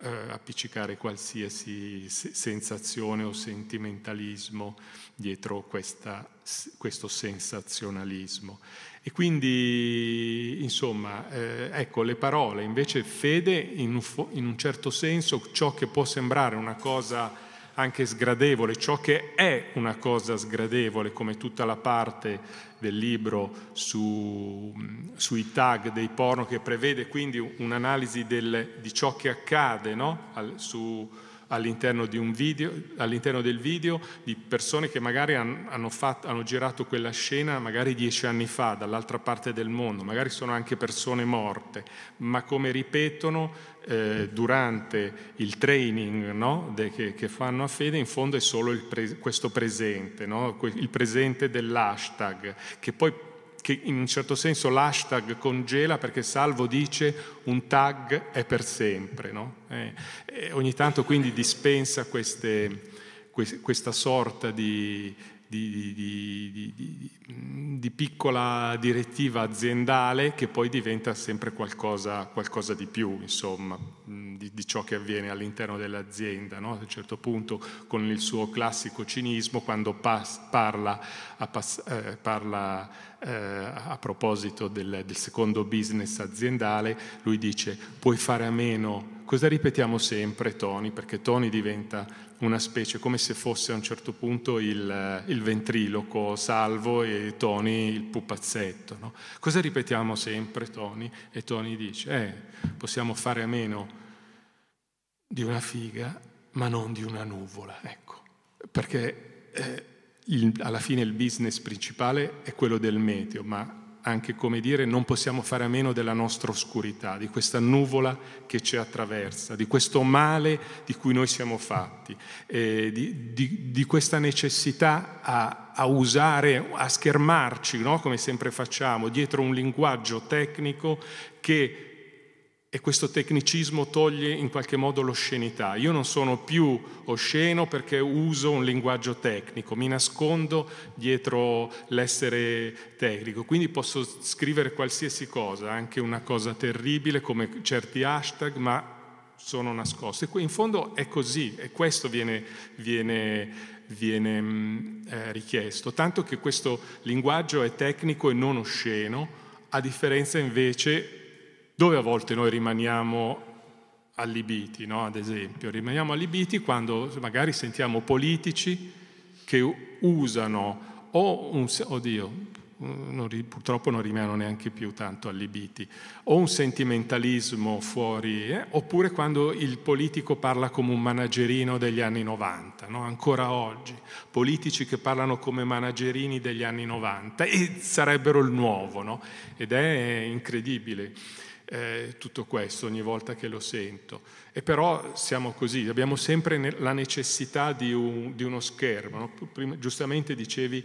[SPEAKER 2] eh, appiccicare qualsiasi sensazione o sentimentalismo dietro questa, questo sensazionalismo. E quindi, insomma, eh, ecco, le parole, invece fede in un, in un certo senso, ciò che può sembrare una cosa anche sgradevole, ciò che è una cosa sgradevole, come tutta la parte del libro su, sui tag dei porno, che prevede quindi un'analisi del, di ciò che accade no? Al, su, all'interno, video, all'interno, del video di persone che magari hanno, fatto, hanno, girato quella scena magari dieci anni fa dall'altra parte del mondo, magari sono anche persone morte, ma come ripetono eh, durante il training no, de, che, che, fanno a fede, in fondo è solo pre, questo presente, no? il presente dell'hashtag, che poi che in un certo senso l'hashtag congela perché Salvo dice un tag è per sempre. No? Eh, ogni tanto quindi dispensa queste, questa sorta di, di, di, di, di, piccola direttiva aziendale che poi diventa sempre qualcosa, qualcosa di più, insomma, di, ciò che avviene all'interno dell'azienda. No? A un certo punto, con il suo classico cinismo, quando pas, parla, a, pas, eh, parla eh, a, proposito del, del secondo business aziendale, lui dice puoi fare a meno. Cosa ripetiamo sempre, Tony? Perché Tony diventa una specie come se fosse a un certo punto il, il ventriloco Salvo e Tony il pupazzetto. No? Cosa ripetiamo sempre Tony? E Tony dice, eh, possiamo fare a meno di una figa, ma non di una nuvola, ecco. Perché eh, il, alla fine il business principale è quello del meteo, ma anche come dire non possiamo fare a meno della nostra oscurità, di questa nuvola che ci attraversa, di questo male di cui noi siamo fatti, eh, di, di, di, questa necessità a, a, usare, a schermarci, no? come sempre facciamo, dietro un linguaggio tecnico che e questo tecnicismo toglie in qualche modo l'oscenità. Io non sono più osceno perché uso un linguaggio tecnico, mi nascondo dietro l'essere tecnico, quindi posso scrivere qualsiasi cosa, anche una cosa terribile come certi hashtag, ma sono nascosti. In fondo è così e questo viene, viene, viene mm, eh, richiesto, tanto che questo linguaggio è tecnico e non osceno, a differenza invece dove a volte noi rimaniamo allibiti, no? ad esempio, rimaniamo allibiti quando magari sentiamo politici che usano o un... oddio, non, purtroppo non rimaniamo neanche più tanto allibiti, o un sentimentalismo fuori, eh? oppure quando il politico parla come un managerino degli anni 90, no? ancora oggi, politici che parlano come managerini degli anni 90 e sarebbero il nuovo, no? ed è incredibile eh, tutto questo ogni volta che lo sento. E però siamo così, abbiamo sempre la necessità di, un, di uno schermo. No? Prima, giustamente dicevi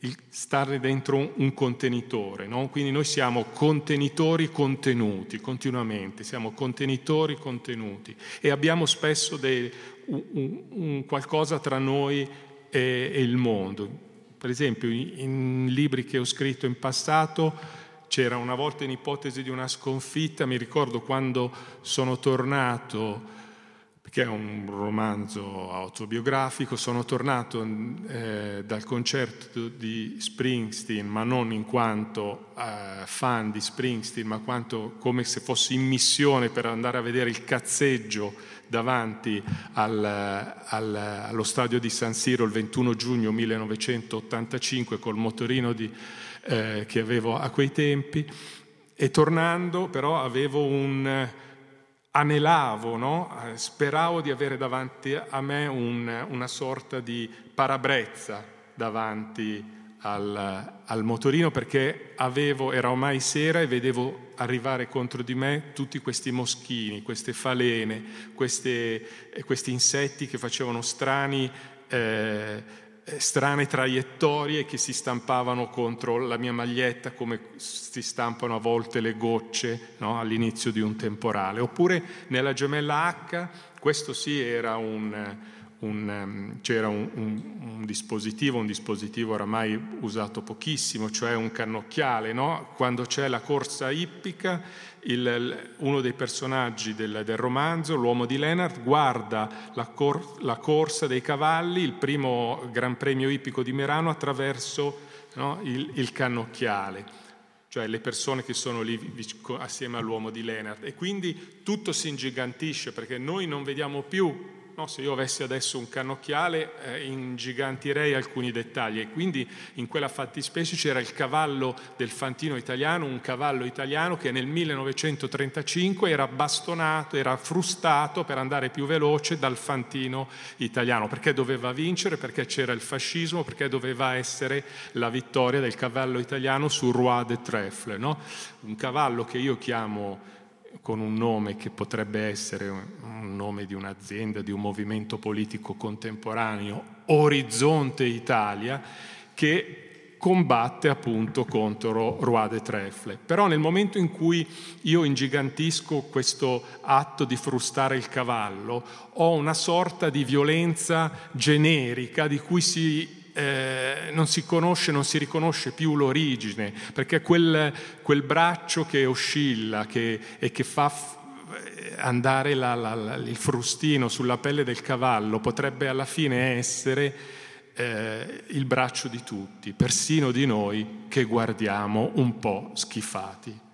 [SPEAKER 2] il stare dentro un, un contenitore, no? quindi noi siamo contenitori contenuti continuamente, siamo contenitori contenuti e abbiamo spesso dei, un, un, qualcosa tra noi e, e il mondo. Per esempio in, in libri che ho scritto in passato c'era una volta in ipotesi di una sconfitta, mi ricordo quando sono tornato, che è un romanzo autobiografico, sono tornato eh, dal concerto di Springsteen, ma non in quanto eh, fan di Springsteen, ma quanto come se fossi in missione per andare a vedere il cazzeggio davanti al, al, allo stadio di San Siro il 21 giugno 1985 col motorino di eh, che avevo a quei tempi e tornando però avevo un anelavo, no? speravo di avere davanti a me un, una sorta di parabrezza davanti al, al, motorino perché avevo, era ormai sera e vedevo arrivare contro di me tutti questi moschini, queste falene, queste, questi insetti che facevano strani eh, eh, strane traiettorie che si stampavano contro la mia maglietta come si stampano a volte le gocce no? all'inizio di un temporale. Oppure nella gemella H, questo sì era un, un, ehm, c'era un, un, un, dispositivo, un dispositivo oramai usato pochissimo, cioè un cannocchiale. No? Quando c'è la corsa ippica il, uno dei personaggi del, del, romanzo, l'uomo di Lennart, guarda la, cor, la, corsa dei cavalli, il primo Gran Premio ippico di Merano, attraverso no, il, il, cannocchiale, cioè le persone che sono lì assieme all'uomo di Lennart. E quindi tutto si ingigantisce perché noi non vediamo più No, se io avessi adesso un cannocchiale eh, ingigantirei alcuni dettagli e quindi in quella fattispecie c'era il cavallo del fantino italiano, un cavallo italiano che nel 1935 era bastonato, era frustato per andare più veloce dal fantino italiano, perché doveva vincere, perché c'era il fascismo, perché doveva essere la vittoria del cavallo italiano su Roi de Trèfle, no? un cavallo che io chiamo con un nome che potrebbe essere un nome di un'azienda, di un movimento politico contemporaneo, Orizzonte Italia, che combatte appunto contro Roi de Trèfle. Però nel momento in cui io ingigantisco questo atto di frustare il cavallo, ho una sorta di violenza generica di cui si eh, non si conosce, non si riconosce più l'origine, perché quel, quel braccio che oscilla che, e che fa andare la, la, la, il frustino sulla pelle del cavallo potrebbe alla fine essere eh, il braccio di tutti, persino di noi che guardiamo un po' schifati.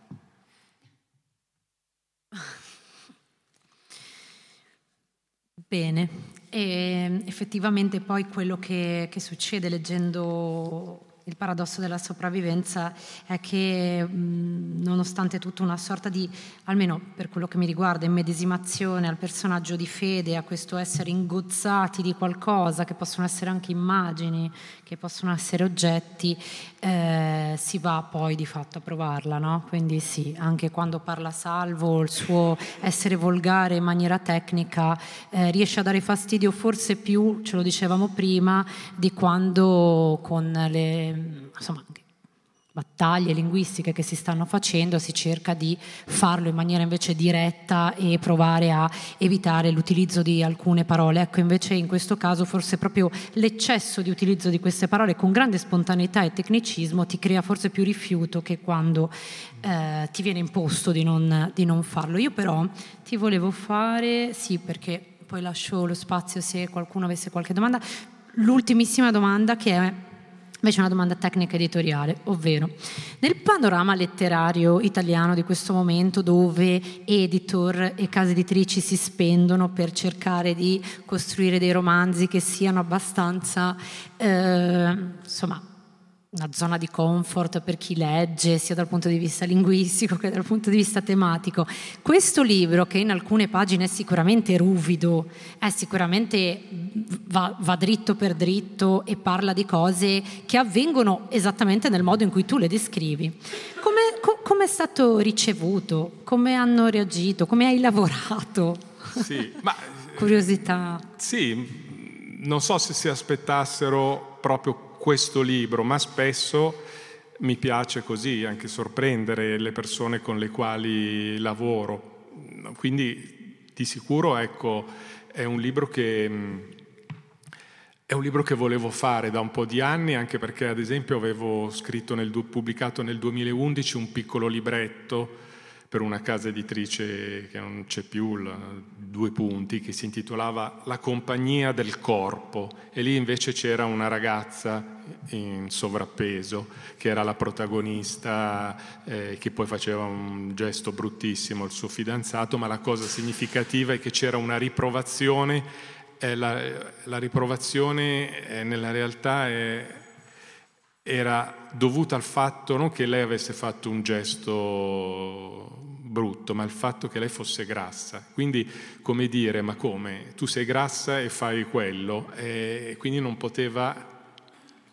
[SPEAKER 1] Bene, e effettivamente poi quello che, che succede leggendo il paradosso della sopravvivenza è che nonostante tutta una sorta di, almeno per quello che mi riguarda, immedesimazione al personaggio di fede, a questo essere ingozzati di qualcosa, che possono essere anche immagini, che possono essere oggetti, eh, si va poi di fatto a provarla. No? Quindi sì, anche quando parla Salvo, il suo essere volgare in maniera tecnica eh, riesce a dare fastidio forse più, ce lo dicevamo prima, di quando con le insomma, battaglie linguistiche che si stanno facendo, si cerca di farlo in maniera invece diretta e provare a evitare l'utilizzo di alcune parole. Ecco, invece in questo caso forse proprio l'eccesso di utilizzo di queste parole con grande spontaneità e tecnicismo ti crea forse più rifiuto che quando eh, ti viene imposto di non, di non farlo. Io però ti volevo fare, sì, perché poi lascio lo spazio se qualcuno avesse qualche domanda, l'ultimissima domanda che è Invece una domanda tecnica editoriale, ovvero nel panorama letterario italiano di questo momento dove editor e case editrici si spendono per cercare di costruire dei romanzi che siano abbastanza, eh, insomma, una zona di comfort per chi legge, sia dal punto di vista linguistico che dal punto di vista tematico. Questo libro, che in alcune pagine è sicuramente ruvido, è sicuramente va, va dritto per dritto e parla di cose che avvengono esattamente nel modo in cui tu le descrivi. Come, co, come è stato ricevuto? Come hanno reagito? Come hai lavorato?
[SPEAKER 2] Sì, ma... [LAUGHS]
[SPEAKER 1] Curiosità.
[SPEAKER 2] Sì, non so se si aspettassero proprio questo libro, ma spesso mi piace così anche sorprendere le persone con le quali lavoro. Quindi di sicuro ecco, è un libro che è un libro che volevo fare da un po' di anni, anche perché ad esempio avevo nel, pubblicato nel 2011 un piccolo libretto per una casa editrice che non c'è più, la, due punti, che si intitolava La compagnia del corpo e lì invece c'era una ragazza in sovrappeso che era la protagonista eh, che poi faceva un gesto bruttissimo il suo fidanzato, ma la cosa significativa è che c'era una riprovazione, eh, la, la, riprovazione eh, nella realtà è era dovuta al fatto non che lei avesse fatto un gesto brutto, ma il fatto che lei fosse grassa. Quindi, come dire, ma come? Tu sei grassa e fai quello, e quindi non poteva,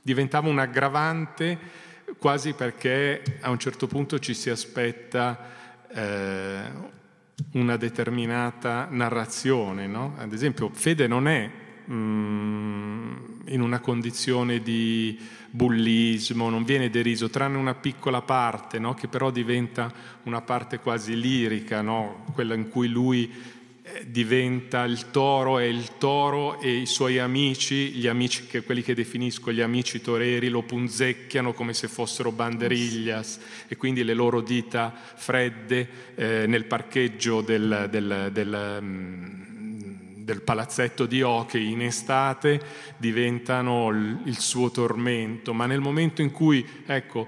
[SPEAKER 2] diventava un aggravante quasi perché a un certo punto ci si aspetta eh, una determinata narrazione. No? Ad esempio, Fede non è mm, in una condizione di bullismo, non viene deriso, tranne una piccola parte, no? che però diventa una parte quasi lirica, no? quella in cui lui diventa il toro e il toro e i suoi amici, gli amici che, quelli che definisco gli amici toreri, lo punzecchiano come se fossero banderiglias e quindi le loro dita fredde eh, nel parcheggio del, del, del, um, del palazzetto di hockey in estate diventano il suo tormento, ma nel momento in cui, ecco,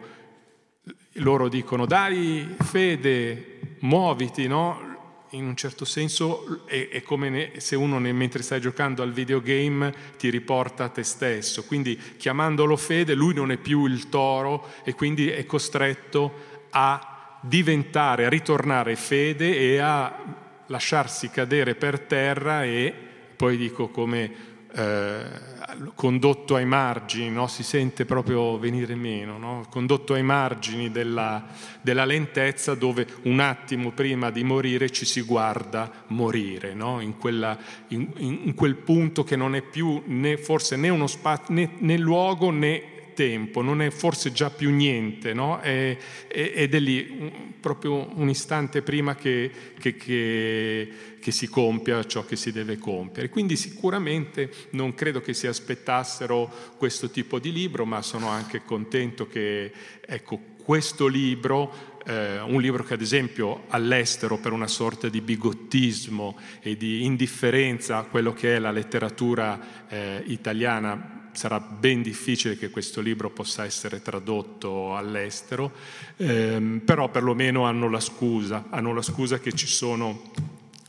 [SPEAKER 2] loro dicono dai fede, muoviti, no? In un certo senso è, è come ne, se uno ne, mentre stai giocando al videogame ti riporta a te stesso, quindi chiamandolo fede lui non è più il toro e quindi è costretto a diventare, a ritornare fede e a lasciarsi cadere per terra e poi dico come eh, condotto ai margini, no? si sente proprio venire meno, no? condotto ai margini della, della, lentezza dove un attimo prima di morire ci si guarda morire, no? in, quella, in, in, quel punto che non è più né, forse né uno spazio né, né luogo né tempo, non è forse già più niente, no? è, è, ed è lì proprio un istante prima che, che, che, che, si compia ciò che si deve compiere. Quindi sicuramente non credo che si aspettassero questo tipo di libro, ma sono anche contento che ecco, questo libro eh, un libro che ad esempio all'estero per una sorta di bigottismo e di indifferenza a quello che è la letteratura eh, italiana sarà ben difficile che questo libro possa essere tradotto all'estero, ehm, però perlomeno hanno la scusa, hanno la scusa che ci sono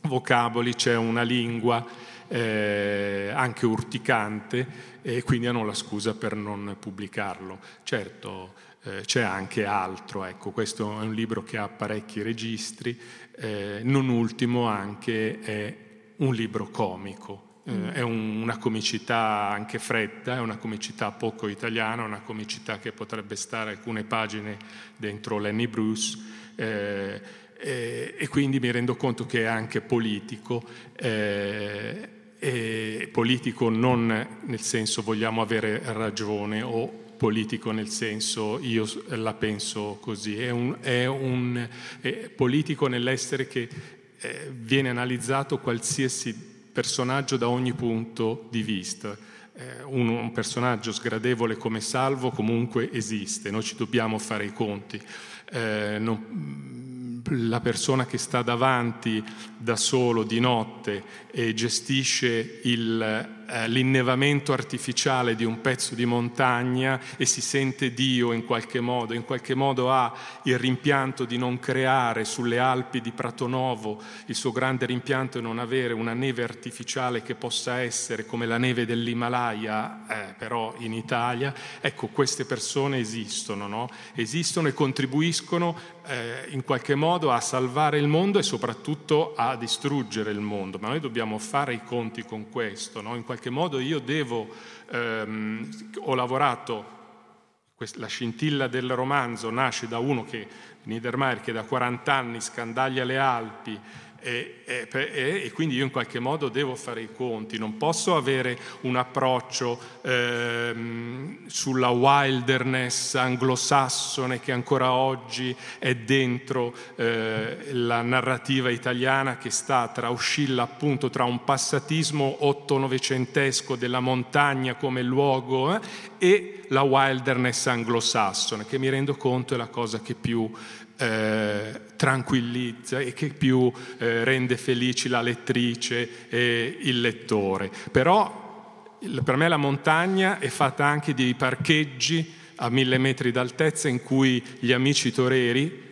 [SPEAKER 2] vocaboli, c'è una lingua eh, anche urticante e quindi hanno la scusa per non pubblicarlo. Certo, eh, c'è anche altro, ecco, questo è un libro che ha parecchi registri, eh, non ultimo anche è un libro comico, eh, è un, una comicità anche fredda, è una comicità poco italiana, una comicità che potrebbe stare alcune pagine dentro Lenny Bruce eh, eh, e quindi mi rendo conto che è anche politico. Eh, politico non nel senso vogliamo avere ragione o politico nel senso io la penso così, è un, è un è politico nell'essere che eh, viene analizzato qualsiasi personaggio da ogni punto di vista. Eh, un, un, personaggio sgradevole come Salvo comunque esiste, noi ci dobbiamo fare i conti. Eh, non, la persona che sta davanti da solo di notte e gestisce il, eh, l'innevamento artificiale di un pezzo di montagna e si sente Dio in qualche modo, in qualche modo ha il rimpianto di non creare sulle Alpi di Pratonovo, il suo grande rimpianto è non avere una neve artificiale che possa essere come la neve dell'Himalaya, eh, però in Italia. Ecco, queste persone esistono, no? esistono e contribuiscono eh, in qualche modo a salvare il mondo e soprattutto a distruggere il mondo, ma noi dobbiamo fare i conti con questo, no? in modo io devo, ehm, ho lavorato, la scintilla del romanzo nasce da uno che, Niedermayer, che da 40 anni scandaglia le Alpi, e, e, e, quindi io in qualche modo devo fare i conti, non posso avere un approccio ehm, sulla wilderness anglosassone che ancora oggi è dentro eh, la narrativa italiana che sta tra, oscilla appunto tra un passatismo otto-novecentesco della montagna come luogo eh, e la wilderness anglosassone, che mi rendo conto è la cosa che più eh, tranquillizza e che più eh, rende felici la lettrice e il lettore. Però per me la montagna è fatta anche di parcheggi a mille metri d'altezza in cui gli amici toreri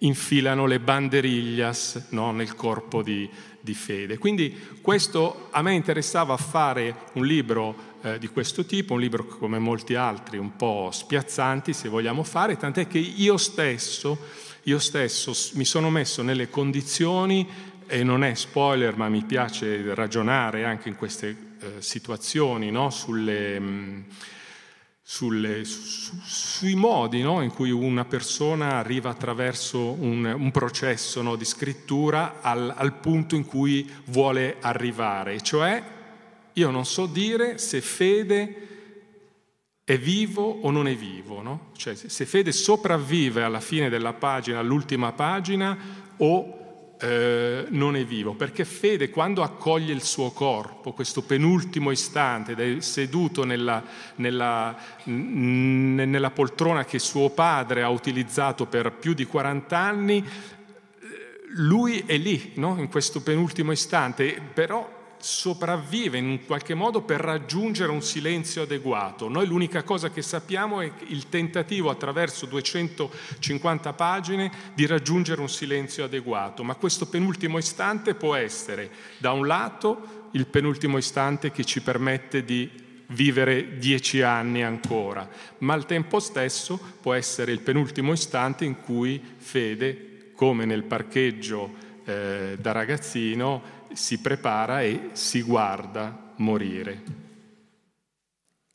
[SPEAKER 2] infilano le banderiglias no, nel corpo di, di, fede. Quindi questo a me interessava fare un libro eh, di questo tipo, un libro come molti altri un po' spiazzanti se vogliamo fare, tant'è che io stesso, io stesso mi sono messo nelle condizioni, e non è spoiler ma mi piace ragionare anche in queste eh, situazioni, no? Sulle... Mm, sulle, su, sui modi no, in cui una persona arriva attraverso un, un processo no, di scrittura al, al, punto in cui vuole arrivare, cioè io non so dire se fede è vivo o non è vivo, no? cioè se fede sopravvive alla fine della pagina, all'ultima pagina, o eh, non è vivo, perché fede quando accoglie il suo corpo, questo penultimo istante, ed è seduto nella, nella, nella poltrona che suo padre ha utilizzato per più di 40 anni, lui è lì, no? in questo penultimo istante, però sopravvive in qualche modo per raggiungere un silenzio adeguato. Noi l'unica cosa che sappiamo è il tentativo attraverso 250 pagine di raggiungere un silenzio adeguato, ma questo penultimo istante può essere da un lato il penultimo istante che ci permette di vivere dieci anni ancora, ma al tempo stesso può essere il penultimo istante in cui fede, come nel parcheggio eh, da ragazzino, si prepara e si guarda morire.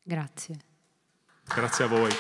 [SPEAKER 1] Grazie.
[SPEAKER 2] Grazie a voi.